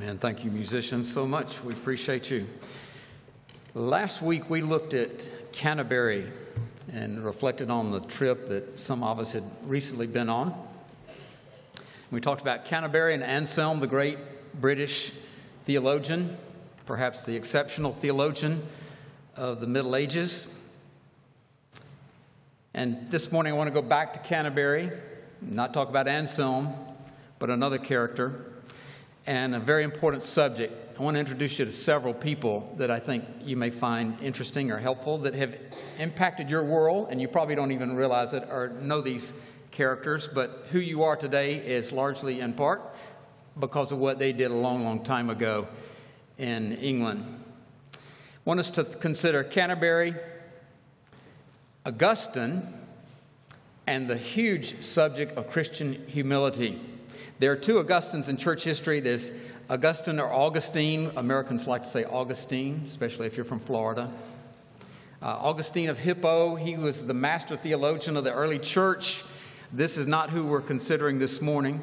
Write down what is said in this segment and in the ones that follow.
Amen. Thank you, musicians, so much. We appreciate you. Last week we looked at Canterbury and reflected on the trip that some of us had recently been on. We talked about Canterbury and Anselm, the great British theologian, perhaps the exceptional theologian of the Middle Ages. And this morning I want to go back to Canterbury, not talk about Anselm, but another character and a very important subject. I want to introduce you to several people that I think you may find interesting or helpful that have impacted your world, and you probably don't even realize it or know these characters, but who you are today is largely in part because of what they did a long, long time ago in England. I want us to consider Canterbury, Augustine, and the huge subject of Christian humility. There are two Augustines in church history. There's Augustine or Augustine. Americans like to say Augustine, especially if you're from Florida. Uh, Augustine of Hippo, he was the master theologian of the early church. This is not who we're considering this morning,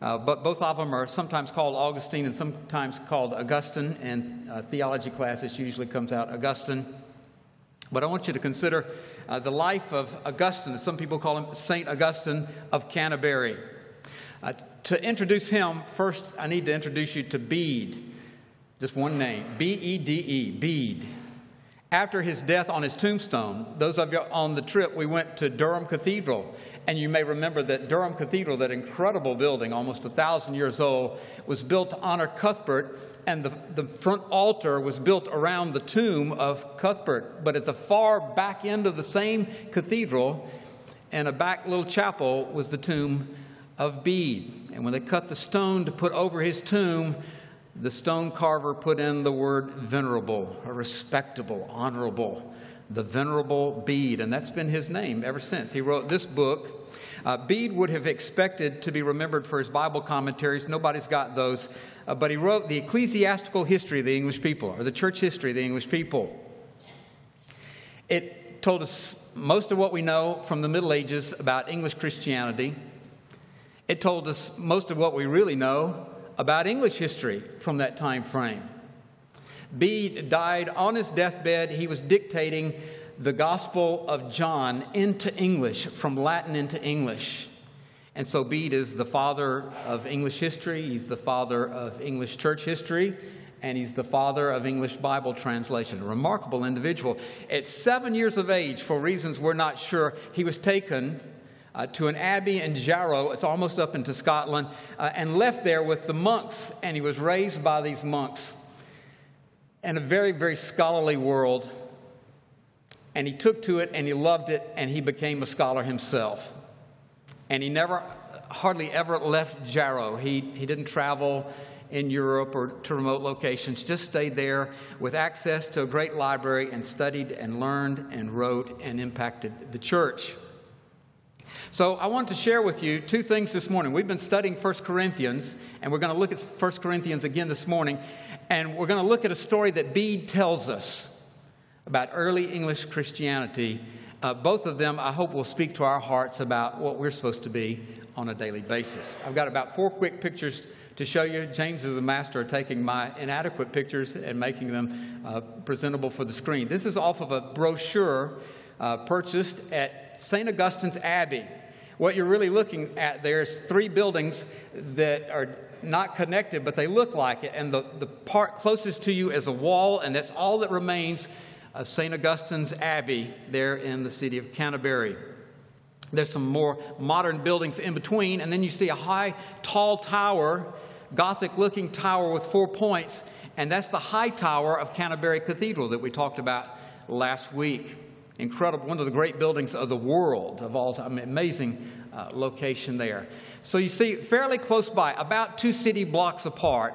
uh, but both of them are sometimes called Augustine and sometimes called Augustine, and uh, theology classes usually comes out Augustine. But I want you to consider uh, the life of Augustine. Some people call him Saint Augustine of Canterbury. Uh, to introduce him, first I need to introduce you to Bede. Just one name B E D E, Bede. After his death on his tombstone, those of you on the trip, we went to Durham Cathedral. And you may remember that Durham Cathedral, that incredible building, almost a thousand years old, was built to honor Cuthbert, and the, the front altar was built around the tomb of Cuthbert. But at the far back end of the same cathedral, in a back little chapel, was the tomb of Bede. And when they cut the stone to put over his tomb, the stone carver put in the word venerable, or respectable, honorable, the venerable Bede. And that's been his name ever since. He wrote this book. Uh, Bede would have expected to be remembered for his Bible commentaries. Nobody's got those. Uh, but he wrote the ecclesiastical history of the English people, or the church history of the English people. It told us most of what we know from the Middle Ages about English Christianity. It told us most of what we really know about English history from that time frame. Bede died on his deathbed. He was dictating the Gospel of John into English, from Latin into English. And so Bede is the father of English history, he's the father of English church history, and he's the father of English Bible translation. A remarkable individual. At seven years of age, for reasons we're not sure, he was taken uh, to an abbey in Jarrow, it's almost up into Scotland, uh, and left there with the monks. And he was raised by these monks in a very, very scholarly world. And he took to it and he loved it, and he became a scholar himself. And he never, hardly ever left Jarrow. He, he didn't travel in Europe or to remote locations, just stayed there with access to a great library and studied and learned and wrote and impacted the church. So I want to share with you two things this morning. We've been studying 1 Corinthians, and we're going to look at 1 Corinthians again this morning, and we're going to look at a story that Bede tells us about early English Christianity. Uh, both of them, I hope, will speak to our hearts about what we're supposed to be on a daily basis. I've got about four quick pictures to show you. James is a master of taking my inadequate pictures and making them uh, presentable for the screen. This is off of a brochure uh, purchased at St. Augustine's Abbey what you're really looking at there is three buildings that are not connected, but they look like it. And the, the part closest to you is a wall, and that's all that remains of St. Augustine's Abbey there in the city of Canterbury. There's some more modern buildings in between, and then you see a high, tall tower, Gothic looking tower with four points, and that's the high tower of Canterbury Cathedral that we talked about last week incredible, one of the great buildings of the world of all time. Amazing uh, location there. So you see, fairly close by, about two city blocks apart,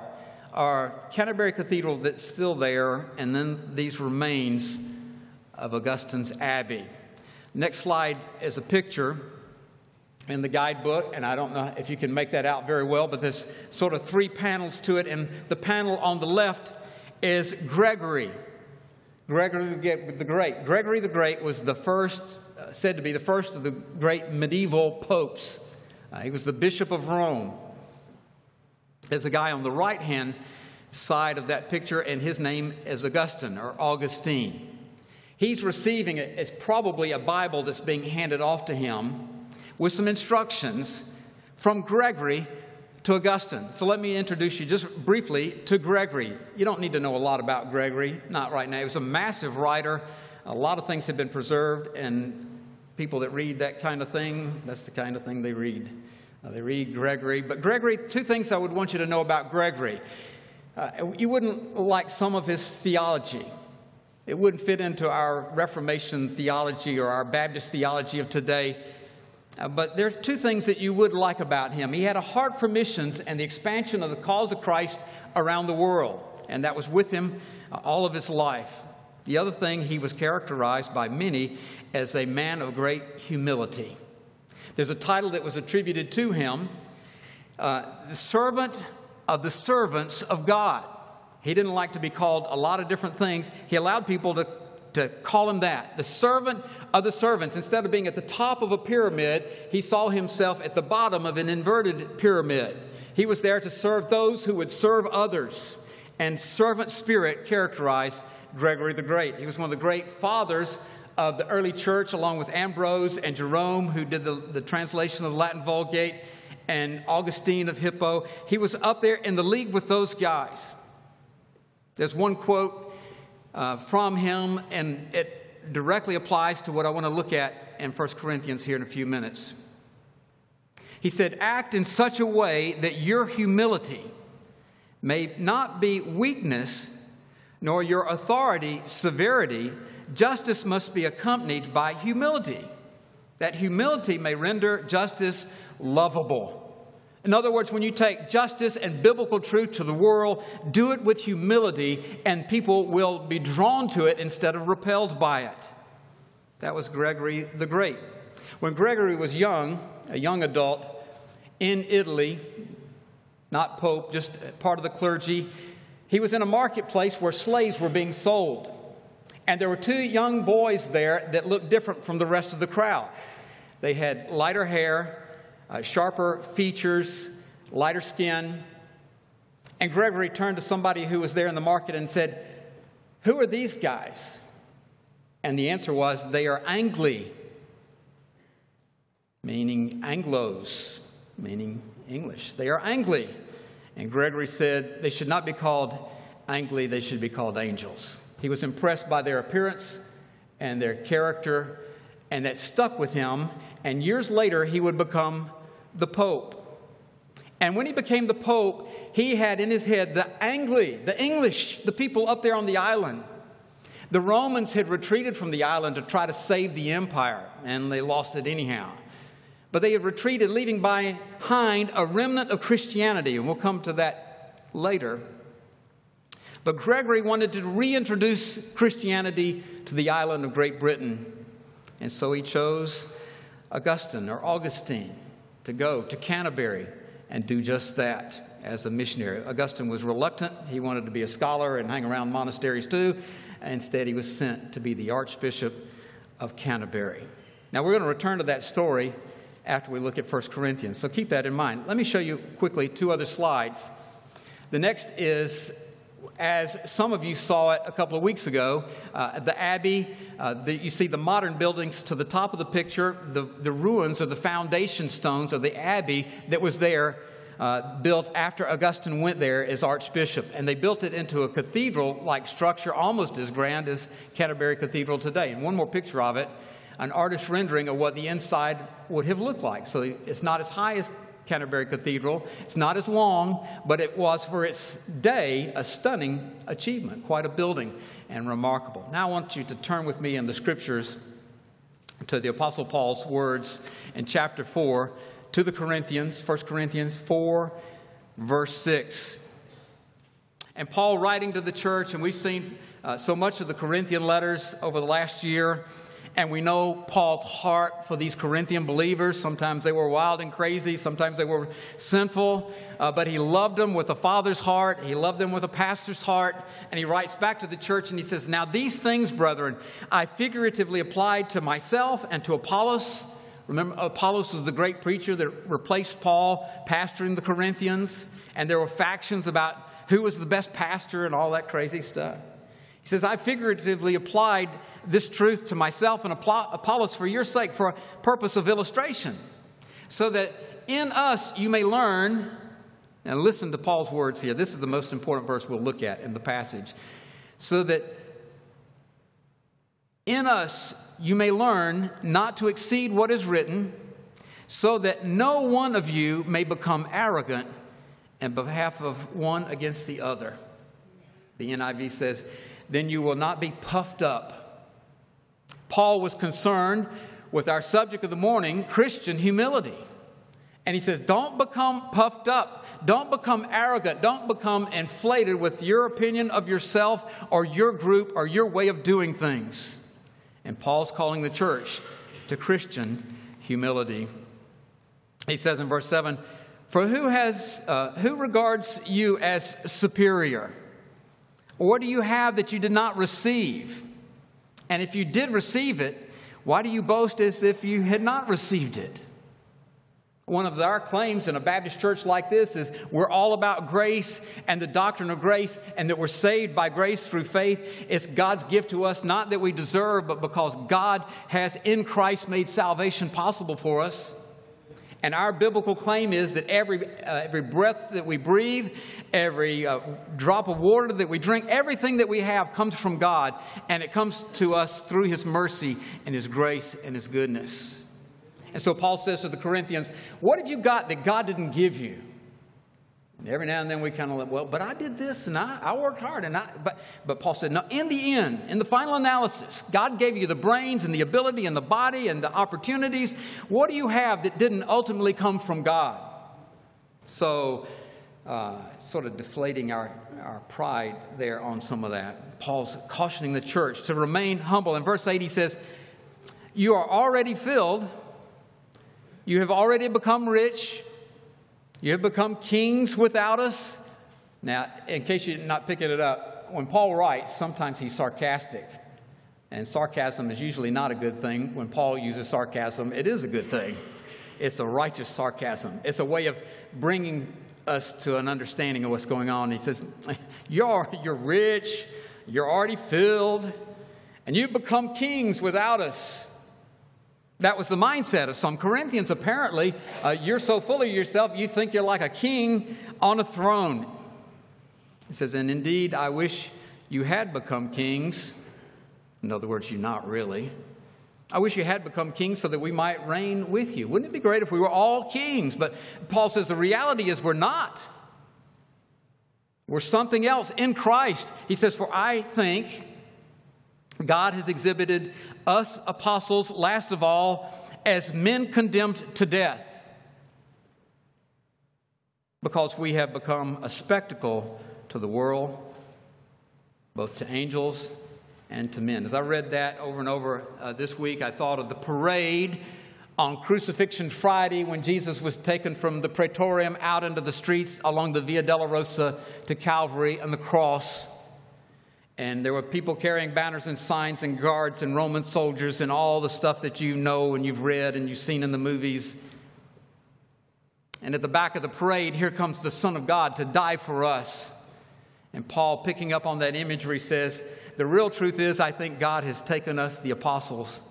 are Canterbury Cathedral that's still there, and then these remains of Augustine's Abbey. Next slide is a picture in the guidebook, and I don't know if you can make that out very well, but there's sort of three panels to it, and the panel on the left is Gregory. Gregory the Great. Gregory the Great was the first, uh, said to be the first of the great medieval popes. Uh, he was the Bishop of Rome. There's a guy on the right hand side of that picture, and his name is Augustine or Augustine. He's receiving it as probably a Bible that's being handed off to him with some instructions from Gregory to Augustine. So let me introduce you just briefly to Gregory. You don't need to know a lot about Gregory, not right now. He was a massive writer. A lot of things have been preserved, and people that read that kind of thing, that's the kind of thing they read. Uh, they read Gregory. But Gregory, two things I would want you to know about Gregory. Uh, you wouldn't like some of his theology. It wouldn't fit into our Reformation theology or our Baptist theology of today. Uh, but there's two things that you would like about him. He had a heart for missions and the expansion of the cause of Christ around the world, and that was with him uh, all of his life. The other thing, he was characterized by many as a man of great humility. There's a title that was attributed to him uh, the servant of the servants of God. He didn't like to be called a lot of different things. He allowed people to, to call him that the servant of the servants. Instead of being at the top of a pyramid, he saw himself at the bottom of an inverted pyramid. He was there to serve those who would serve others. And servant spirit characterized Gregory the Great. He was one of the great fathers of the early church, along with Ambrose and Jerome, who did the, the translation of the Latin Vulgate, and Augustine of Hippo. He was up there in the league with those guys. There's one quote uh, from him, and it directly applies to what I want to look at in 1 Corinthians here in a few minutes. He said, Act in such a way that your humility may not be weakness, nor your authority severity. Justice must be accompanied by humility, that humility may render justice lovable. In other words, when you take justice and biblical truth to the world, do it with humility, and people will be drawn to it instead of repelled by it. That was Gregory the Great. When Gregory was young, a young adult, in Italy, not Pope, just part of the clergy, he was in a marketplace where slaves were being sold. And there were two young boys there that looked different from the rest of the crowd. They had lighter hair uh, sharper features, lighter skin. And Gregory turned to somebody who was there in the market and said, Who are these guys? And the answer was, They are Angli, meaning Anglos, meaning English. They are Angli. And Gregory said, They should not be called Angli, they should be called angels. He was impressed by their appearance and their character, and that stuck with him. And years later, he would become the Pope. And when he became the Pope, he had in his head the Angli, the English, the people up there on the island. The Romans had retreated from the island to try to save the empire, and they lost it anyhow. But they had retreated, leaving behind a remnant of Christianity, and we'll come to that later. But Gregory wanted to reintroduce Christianity to the island of Great Britain, and so he chose Augustine or Augustine to go to Canterbury and do just that as a missionary. Augustine was reluctant. He wanted to be a scholar and hang around monasteries too. Instead, he was sent to be the Archbishop of Canterbury. Now, we're going to return to that story after we look at 1 Corinthians, so keep that in mind. Let me show you quickly two other slides. The next is as some of you saw it a couple of weeks ago, uh, the Abbey, uh, the, you see the modern buildings to the top of the picture, the, the ruins of the foundation stones of the Abbey that was there, uh, built after Augustine went there as Archbishop. And they built it into a cathedral like structure, almost as grand as Canterbury Cathedral today. And one more picture of it an artist's rendering of what the inside would have looked like. So it's not as high as Canterbury Cathedral. It's not as long, but it was for its day a stunning achievement, quite a building and remarkable. Now I want you to turn with me in the scriptures to the Apostle Paul's words in chapter 4 to the Corinthians, 1 Corinthians 4, verse 6. And Paul writing to the church, and we've seen uh, so much of the Corinthian letters over the last year. And we know Paul's heart for these Corinthian believers. Sometimes they were wild and crazy, sometimes they were sinful, uh, but he loved them with a father's heart. He loved them with a pastor's heart. And he writes back to the church and he says, Now these things, brethren, I figuratively applied to myself and to Apollos Remember, Apollos was the great preacher that replaced Paul pastoring the Corinthians, and there were factions about who was the best pastor and all that crazy stuff. He says, I figuratively applied this truth to myself and Apollos for your sake, for a purpose of illustration, so that in us you may learn. And listen to Paul's words here. This is the most important verse we'll look at in the passage. So that in us you may learn not to exceed what is written, so that no one of you may become arrogant in behalf of one against the other. The NIV says, Then you will not be puffed up. Paul was concerned with our subject of the morning, Christian humility. And he says, Don't become puffed up. Don't become arrogant. Don't become inflated with your opinion of yourself or your group or your way of doing things. And Paul's calling the church to Christian humility. He says in verse 7 For who, has, uh, who regards you as superior? What do you have that you did not receive? And if you did receive it, why do you boast as if you had not received it? One of our claims in a Baptist church like this is we're all about grace and the doctrine of grace, and that we're saved by grace through faith. It's God's gift to us, not that we deserve, but because God has in Christ made salvation possible for us. And our biblical claim is that every, uh, every breath that we breathe, every uh, drop of water that we drink, everything that we have comes from God, and it comes to us through His mercy and His grace and His goodness. And so Paul says to the Corinthians, What have you got that God didn't give you? And every now and then we kind of like, well, but I did this and I, I worked hard. And I, but, but Paul said, no, in the end, in the final analysis, God gave you the brains and the ability and the body and the opportunities. What do you have that didn't ultimately come from God? So, uh, sort of deflating our, our pride there on some of that. Paul's cautioning the church to remain humble. In verse 8, he says, You are already filled you have already become rich. You have become kings without us. Now, in case you're not picking it up, when Paul writes, sometimes he's sarcastic. And sarcasm is usually not a good thing. When Paul uses sarcasm, it is a good thing. It's a righteous sarcasm. It's a way of bringing us to an understanding of what's going on. He says, You're, you're rich, you're already filled, and you've become kings without us. That was the mindset of some Corinthians. Apparently, uh, you're so full of yourself, you think you're like a king on a throne. He says, And indeed, I wish you had become kings. In other words, you're not really. I wish you had become kings so that we might reign with you. Wouldn't it be great if we were all kings? But Paul says the reality is we're not. We're something else in Christ. He says, For I think God has exhibited us apostles, last of all, as men condemned to death because we have become a spectacle to the world, both to angels and to men. As I read that over and over uh, this week, I thought of the parade on Crucifixion Friday when Jesus was taken from the praetorium out into the streets along the Via Dolorosa to Calvary and the cross. And there were people carrying banners and signs and guards and Roman soldiers and all the stuff that you know and you've read and you've seen in the movies. And at the back of the parade, here comes the Son of God to die for us. And Paul, picking up on that imagery, says, The real truth is, I think God has taken us, the apostles,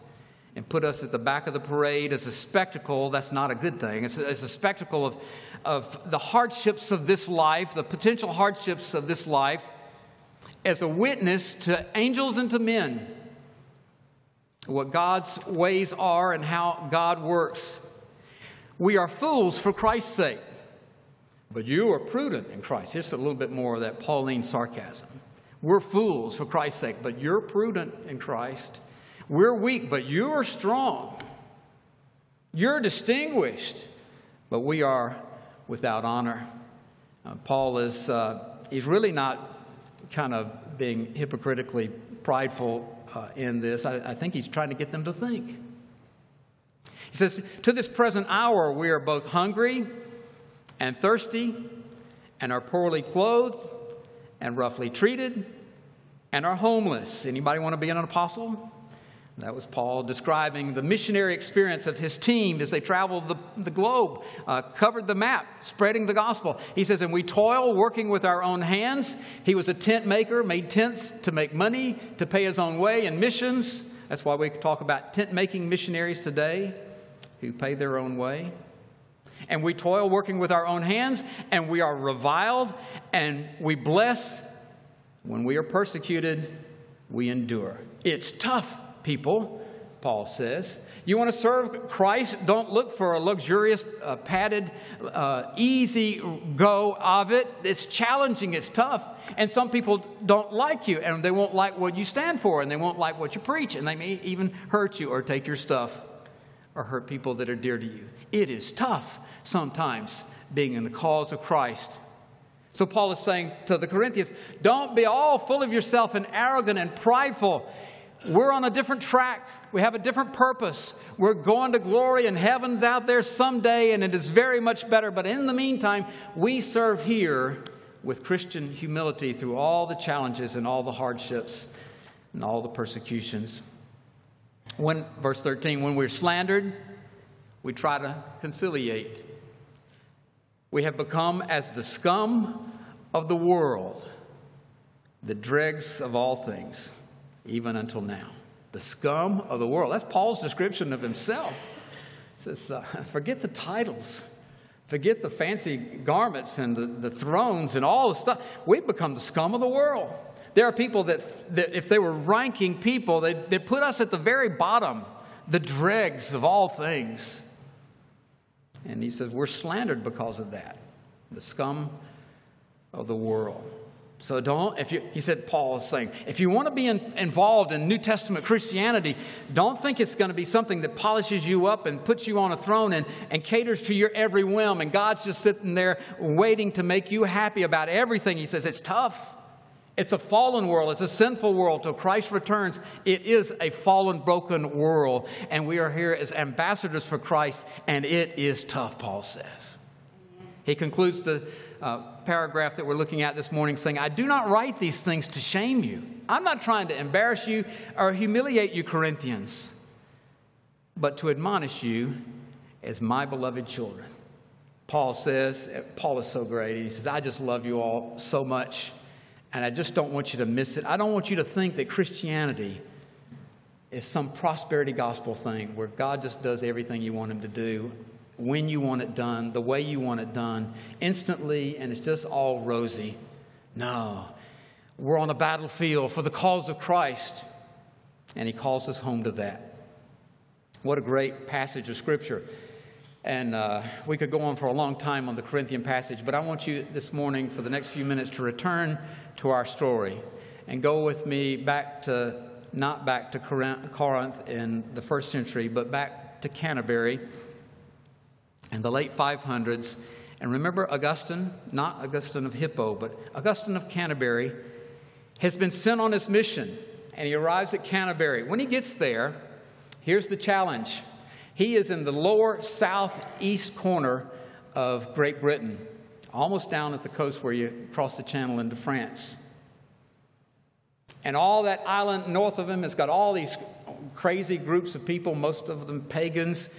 and put us at the back of the parade as a spectacle. That's not a good thing. It's a, it's a spectacle of, of the hardships of this life, the potential hardships of this life as a witness to angels and to men what God's ways are and how God works. We are fools for Christ's sake, but you are prudent in Christ. Just a little bit more of that Pauline sarcasm. We're fools for Christ's sake, but you're prudent in Christ. We're weak, but you are strong. You're distinguished, but we are without honor. Uh, Paul is uh, he's really not kind of being hypocritically prideful uh, in this. I, I think he's trying to get them to think. He says, To this present hour, we are both hungry and thirsty, and are poorly clothed, and roughly treated, and are homeless. Anybody want to be an apostle? That was Paul describing the missionary experience of his team as they traveled the, the globe, uh, covered the map, spreading the gospel. He says, And we toil working with our own hands. He was a tent maker, made tents to make money, to pay his own way in missions. That's why we talk about tent making missionaries today who pay their own way. And we toil working with our own hands, and we are reviled, and we bless. When we are persecuted, we endure. It's tough people, Paul says. You want to serve Christ? Don't look for a luxurious, uh, padded, uh, easy go of it. It's challenging, it's tough. And some people don't like you, and they won't like what you stand for, and they won't like what you preach, and they may even hurt you or take your stuff or hurt people that are dear to you. It is tough sometimes being in the cause of Christ. So Paul is saying to the Corinthians, don't be all full of yourself and arrogant and prideful. We're on a different track. We have a different purpose. We're going to glory and heaven's out there someday, and it is very much better. But in the meantime, we serve here with Christian humility through all the challenges and all the hardships and all the persecutions. When, verse 13, when we're slandered, we try to conciliate. We have become as the scum of the world, the dregs of all things even until now. The scum of the world. That's Paul's description of himself. He says, uh, forget the titles, forget the fancy garments and the, the thrones and all the stuff. We've become the scum of the world. There are people that, that if they were ranking people, they, they put us at the very bottom, the dregs of all things. And he says, We're slandered because of that, the scum of the world. So don't, if you, he said, Paul is saying, if you want to be in, involved in New Testament Christianity, don't think it's going to be something that polishes you up and puts you on a throne and, and caters to your every whim. And God's just sitting there waiting to make you happy about everything. He says, it's tough. It's a fallen world. It's a sinful world. Till Christ returns, it is a fallen, broken world. And we are here as ambassadors for Christ, and it is tough, Paul says. He concludes the uh, paragraph that we're looking at this morning saying, I do not write these things to shame you. I'm not trying to embarrass you or humiliate you, Corinthians, but to admonish you as my beloved children. Paul says, Paul is so great. He says, I just love you all so much, and I just don't want you to miss it. I don't want you to think that Christianity is some prosperity gospel thing where God just does everything you want him to do when you want it done, the way you want it done, instantly, and it's just all rosy. No, we're on a battlefield for the cause of Christ, and He calls us home to that. What a great passage of Scripture. And uh, we could go on for a long time on the Corinthian passage, but I want you this morning for the next few minutes to return to our story and go with me back to, not back to Corinth in the first century, but back to Canterbury in the late 500s. And remember, Augustine, not Augustine of Hippo, but Augustine of Canterbury, has been sent on his mission. And he arrives at Canterbury. When he gets there, here's the challenge he is in the lower southeast corner of Great Britain, almost down at the coast where you cross the channel into France. And all that island north of him has got all these crazy groups of people, most of them pagans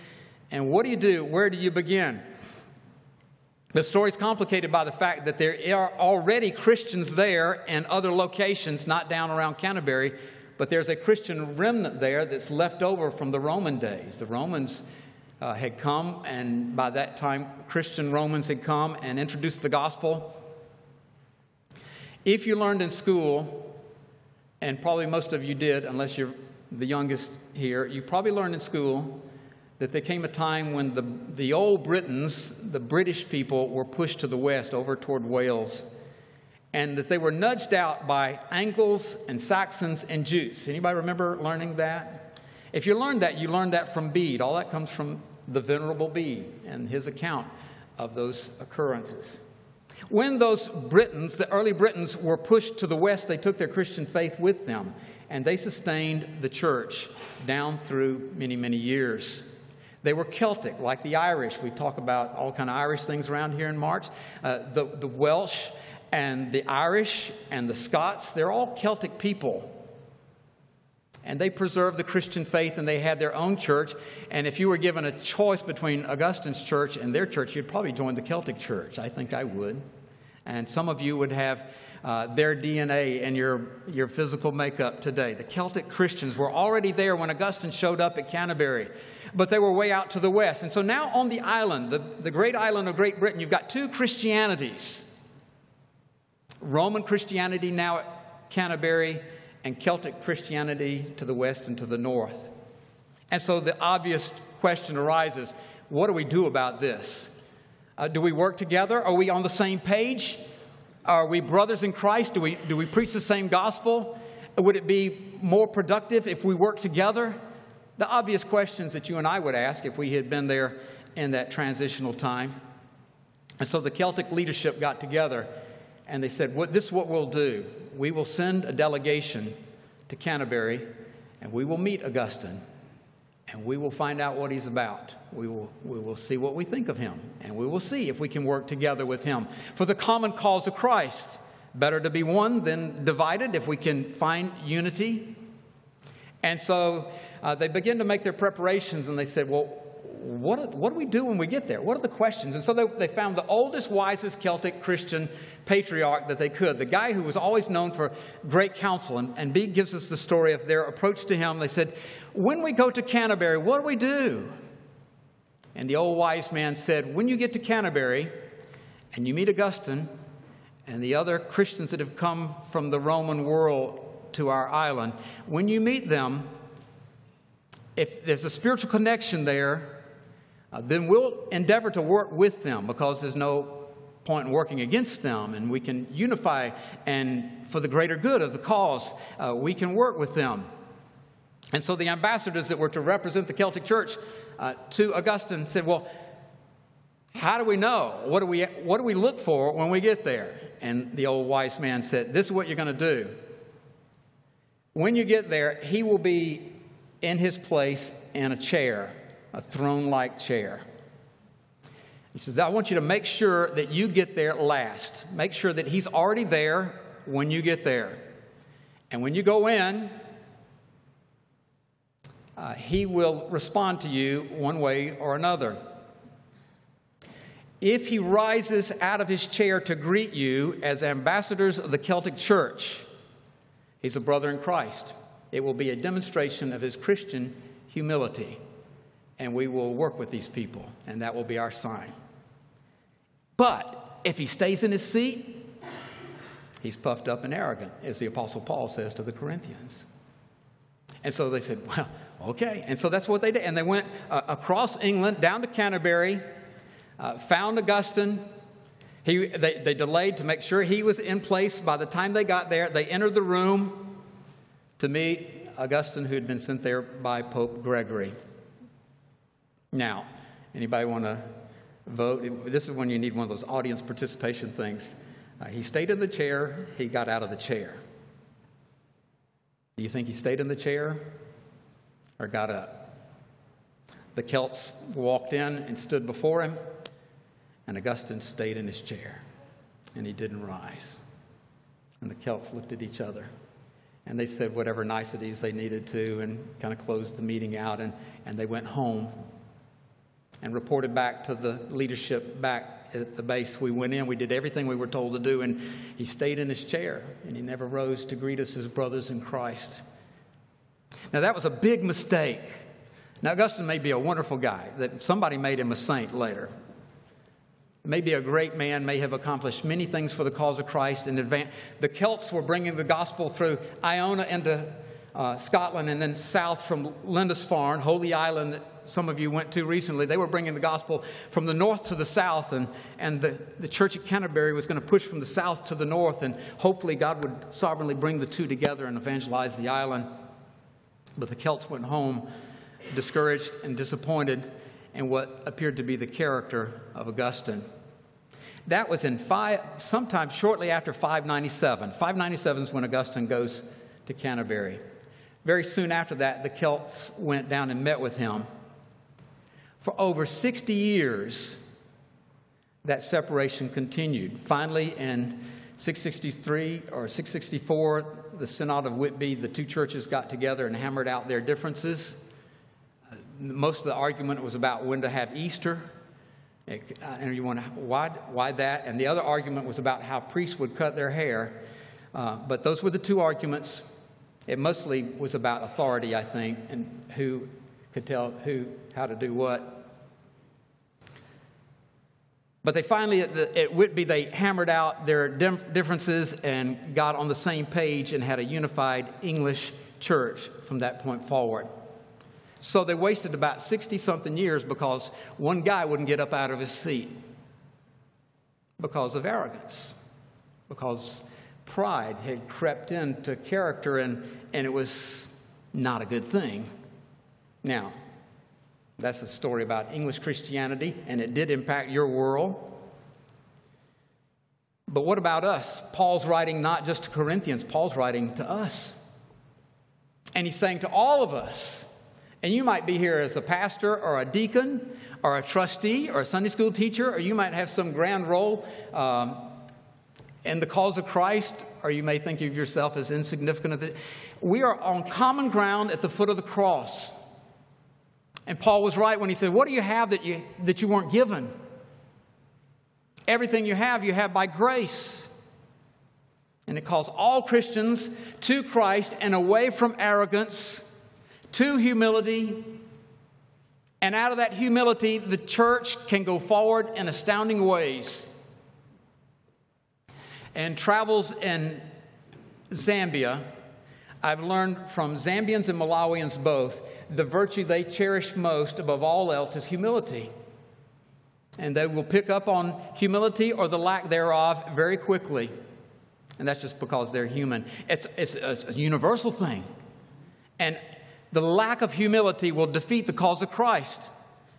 and what do you do? Where do you begin? The story's complicated by the fact that there are already Christians there and other locations, not down around Canterbury, but there's a Christian remnant there that's left over from the Roman days. The Romans uh, had come, and by that time, Christian Romans had come and introduced the gospel. If you learned in school, and probably most of you did, unless you're the youngest here, you probably learned in school that there came a time when the, the old Britons, the British people, were pushed to the west over toward Wales, and that they were nudged out by Angles and Saxons and Jutes. Anybody remember learning that? If you learned that, you learned that from Bede. All that comes from the Venerable Bede and his account of those occurrences. When those Britons, the early Britons, were pushed to the west, they took their Christian faith with them, and they sustained the church down through many, many years. They were Celtic, like the Irish. We talk about all kind of Irish things around here in March. Uh, the, the Welsh and the Irish and the Scots, they're all Celtic people. And they preserved the Christian faith and they had their own church. And if you were given a choice between Augustine's church and their church, you'd probably join the Celtic church. I think I would. And some of you would have uh, their DNA in your, your physical makeup today. The Celtic Christians were already there when Augustine showed up at Canterbury, but they were way out to the west. And so now on the island, the, the great island of Great Britain, you've got two Christianities Roman Christianity now at Canterbury, and Celtic Christianity to the west and to the north. And so the obvious question arises what do we do about this? Uh, do we work together? Are we on the same page? Are we brothers in Christ? Do we, do we preach the same gospel? Would it be more productive if we work together? The obvious questions that you and I would ask if we had been there in that transitional time. And so the Celtic leadership got together and they said, This is what we'll do. We will send a delegation to Canterbury and we will meet Augustine and we will find out what he's about. We will, we will see what we think of him, and we will see if we can work together with him for the common cause of Christ. Better to be one than divided if we can find unity. And so uh, they begin to make their preparations, and they said, Well, what, what do we do when we get there? What are the questions? And so they, they found the oldest, wisest Celtic Christian patriarch that they could, the guy who was always known for great counsel. And, and Bede gives us the story of their approach to him. They said, When we go to Canterbury, what do we do? And the old wise man said, When you get to Canterbury and you meet Augustine and the other Christians that have come from the Roman world to our island, when you meet them, if there's a spiritual connection there, uh, then we'll endeavor to work with them because there's no point in working against them, and we can unify and for the greater good of the cause, uh, we can work with them. And so the ambassadors that were to represent the Celtic Church uh, to Augustine said, Well, how do we know? What do we, what do we look for when we get there? And the old wise man said, This is what you're going to do. When you get there, he will be in his place in a chair a throne like chair. He says, I want you to make sure that you get there last. Make sure that he's already there when you get there. And when you go in, uh, he will respond to you one way or another. If he rises out of his chair to greet you as ambassadors of the Celtic Church, he's a brother in Christ. It will be a demonstration of his Christian humility and we will work with these people, and that will be our sign. But if he stays in his seat, he's puffed up and arrogant, as the Apostle Paul says to the Corinthians. And so they said, well, okay. And so that's what they did. And they went uh, across England down to Canterbury, uh, found Augustine. He, they, they delayed to make sure he was in place. By the time they got there, they entered the room to meet Augustine, who had been sent there by Pope Gregory. Now, anybody want to vote? This is when you need one of those audience participation things. Uh, he stayed in the chair, he got out of the chair. Do you think he stayed in the chair or got up? The Celts walked in and stood before him, and Augustine stayed in his chair, and he didn't rise. And the Celts looked at each other and they said whatever niceties they needed to and kind of closed the meeting out and, and they went home and reported back to the leadership back at the base. We went in, we did everything we were told to do, and he stayed in his chair and he never rose to greet us as brothers in Christ. Now, that was a big mistake. Now, Augustine may be a wonderful guy, that somebody made him a saint later. Maybe a great man, may have accomplished many things for the cause of Christ in advance. The Celts were bringing the gospel through Iona into uh, Scotland and then south from Lindisfarne, Holy Island, that some of you went to recently. They were bringing the gospel from the north to the south, and, and the, the church at Canterbury was going to push from the south to the north, and hopefully God would sovereignly bring the two together and evangelize the island. But the Celts went home discouraged and disappointed in what appeared to be the character of Augustine. That was in five, sometime shortly after 597. 597 is when Augustine goes to Canterbury. Very soon after that, the Celts went down and met with him. For over 60 years, that separation continued. Finally, in 663 or 664, the Synod of Whitby, the two churches got together and hammered out their differences. Most of the argument was about when to have Easter. And you wonder, why, why that? And the other argument was about how priests would cut their hair. Uh, but those were the two arguments. It mostly was about authority, I think, and who could tell who how to do what. But they finally, at, the, at Whitby, they hammered out their differences and got on the same page and had a unified English church from that point forward. So they wasted about 60 something years because one guy wouldn't get up out of his seat because of arrogance, because pride had crept into character and, and it was not a good thing. Now, that's a story about English Christianity, and it did impact your world. But what about us? Paul's writing not just to Corinthians, Paul's writing to us. And he's saying to all of us, and you might be here as a pastor or a deacon or a trustee or a Sunday school teacher, or you might have some grand role um, in the cause of Christ, or you may think of yourself as insignificant. We are on common ground at the foot of the cross. And Paul was right when he said, What do you have that you, that you weren't given? Everything you have, you have by grace. And it calls all Christians to Christ and away from arrogance, to humility. And out of that humility, the church can go forward in astounding ways. And travels in Zambia, I've learned from Zambians and Malawians both the virtue they cherish most above all else is humility. And they will pick up on humility or the lack thereof very quickly. And that's just because they're human. It's, it's, it's a universal thing. And the lack of humility will defeat the cause of Christ. You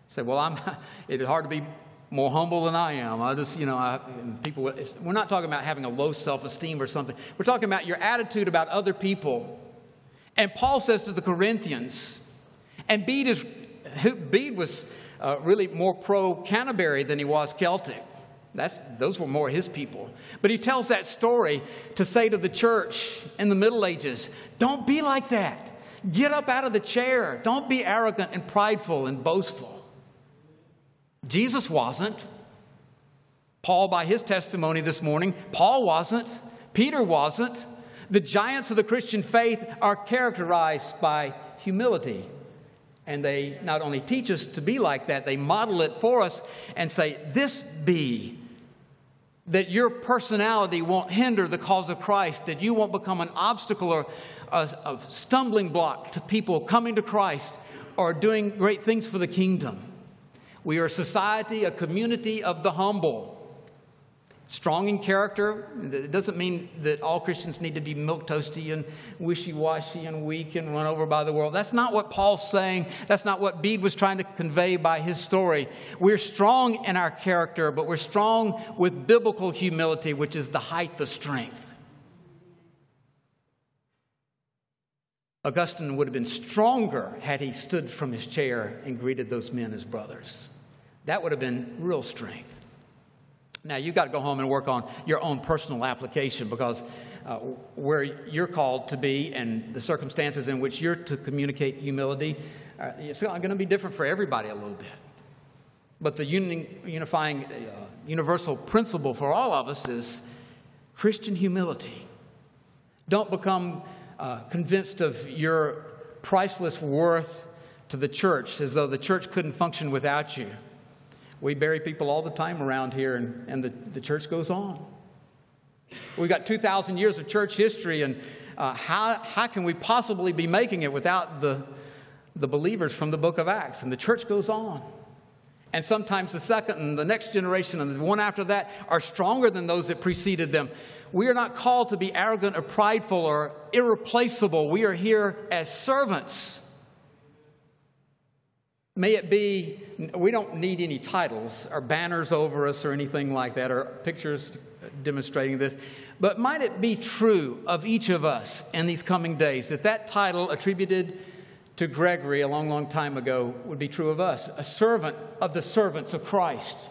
say, well, I'm, it's hard to be more humble than I am. I just, you know, I, people, we're not talking about having a low self esteem or something. We're talking about your attitude about other people. And Paul says to the Corinthians, and Bede, is, Bede was uh, really more pro Canterbury than he was Celtic. That's, those were more his people. But he tells that story to say to the church in the Middle Ages don't be like that. Get up out of the chair. Don't be arrogant and prideful and boastful. Jesus wasn't. Paul, by his testimony this morning, Paul wasn't. Peter wasn't. The giants of the Christian faith are characterized by humility and they not only teach us to be like that, they model it for us and say, This be that your personality won't hinder the cause of Christ, that you won't become an obstacle or a, a, stumbling block to people coming to Christ or doing great things for the kingdom. We are a society, a community of the humble strong in character. It doesn't mean that all Christians need to be milk toasty and wishy washy and weak and run over by the world. That's not what Paul's saying. That's not what Bede was trying to convey by his story. We're strong in our character, but we're strong with biblical humility, which is the height of strength. Augustine would have been stronger had he stood from his chair and greeted those men as brothers. That would have been real strength. Now, you've got to go home and work on your own personal application because uh, where you're called to be and the circumstances in which you're to communicate humility, uh, it's going to be different for everybody a little bit. But the unifying, uh, universal principle for all of us is Christian humility. Don't become uh, convinced of your priceless worth to the church as though the church couldn't function without you. We bury people all the time around here, and, and the, the church goes on. We've got 2,000 years of church history, and uh, how, how can we possibly be making it without the, the believers from the book of Acts? And the church goes on. And sometimes the second and the next generation and the one after that are stronger than those that preceded them. We are not called to be arrogant or prideful or irreplaceable. We are here as servants May it be, we don't need any titles or banners over us or anything like that or pictures demonstrating this, but might it be true of each of us in these coming days that that title attributed to Gregory a long, long time ago would be true of us a servant of the servants of Christ.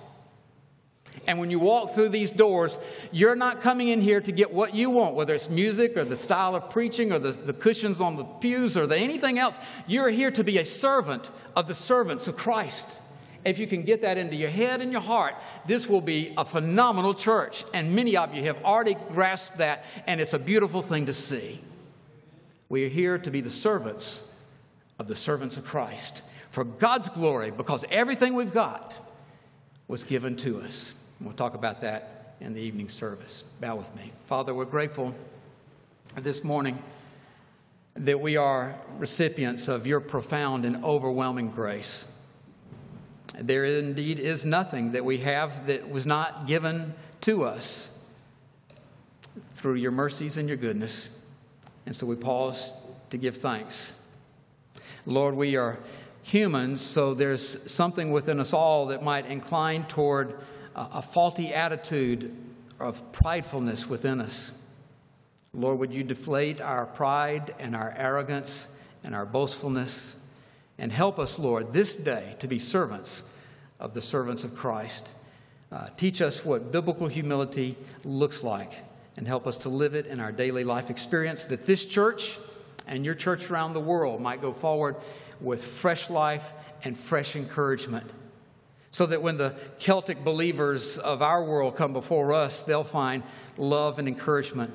And when you walk through these doors, you're not coming in here to get what you want, whether it's music or the style of preaching or the, the cushions on the pews or the, anything else. You're here to be a servant of the servants of Christ. If you can get that into your head and your heart, this will be a phenomenal church. And many of you have already grasped that, and it's a beautiful thing to see. We are here to be the servants of the servants of Christ for God's glory because everything we've got was given to us. And we'll talk about that in the evening service. Bow with me. Father, we're grateful this morning that we are recipients of your profound and overwhelming grace. There indeed is nothing that we have that was not given to us through your mercies and your goodness. And so we pause to give thanks. Lord, we are humans, so there's something within us all that might incline toward a faulty attitude of pridefulness within us. Lord, would you deflate our pride and our arrogance and our boastfulness and help us, Lord, this day to be servants of the servants of Christ. Uh, teach us what biblical humility looks like and help us to live it in our daily life experience that this church and your church around the world might go forward with fresh life and fresh encouragement. So that when the Celtic believers of our world come before us, they'll find love and encouragement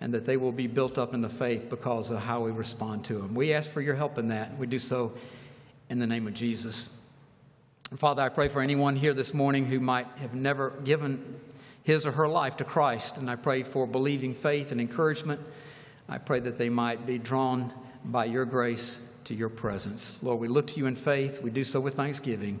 and that they will be built up in the faith because of how we respond to them. We ask for your help in that. We do so in the name of Jesus. Father, I pray for anyone here this morning who might have never given his or her life to Christ, and I pray for believing faith and encouragement. I pray that they might be drawn by your grace to your presence. Lord, we look to you in faith. We do so with thanksgiving.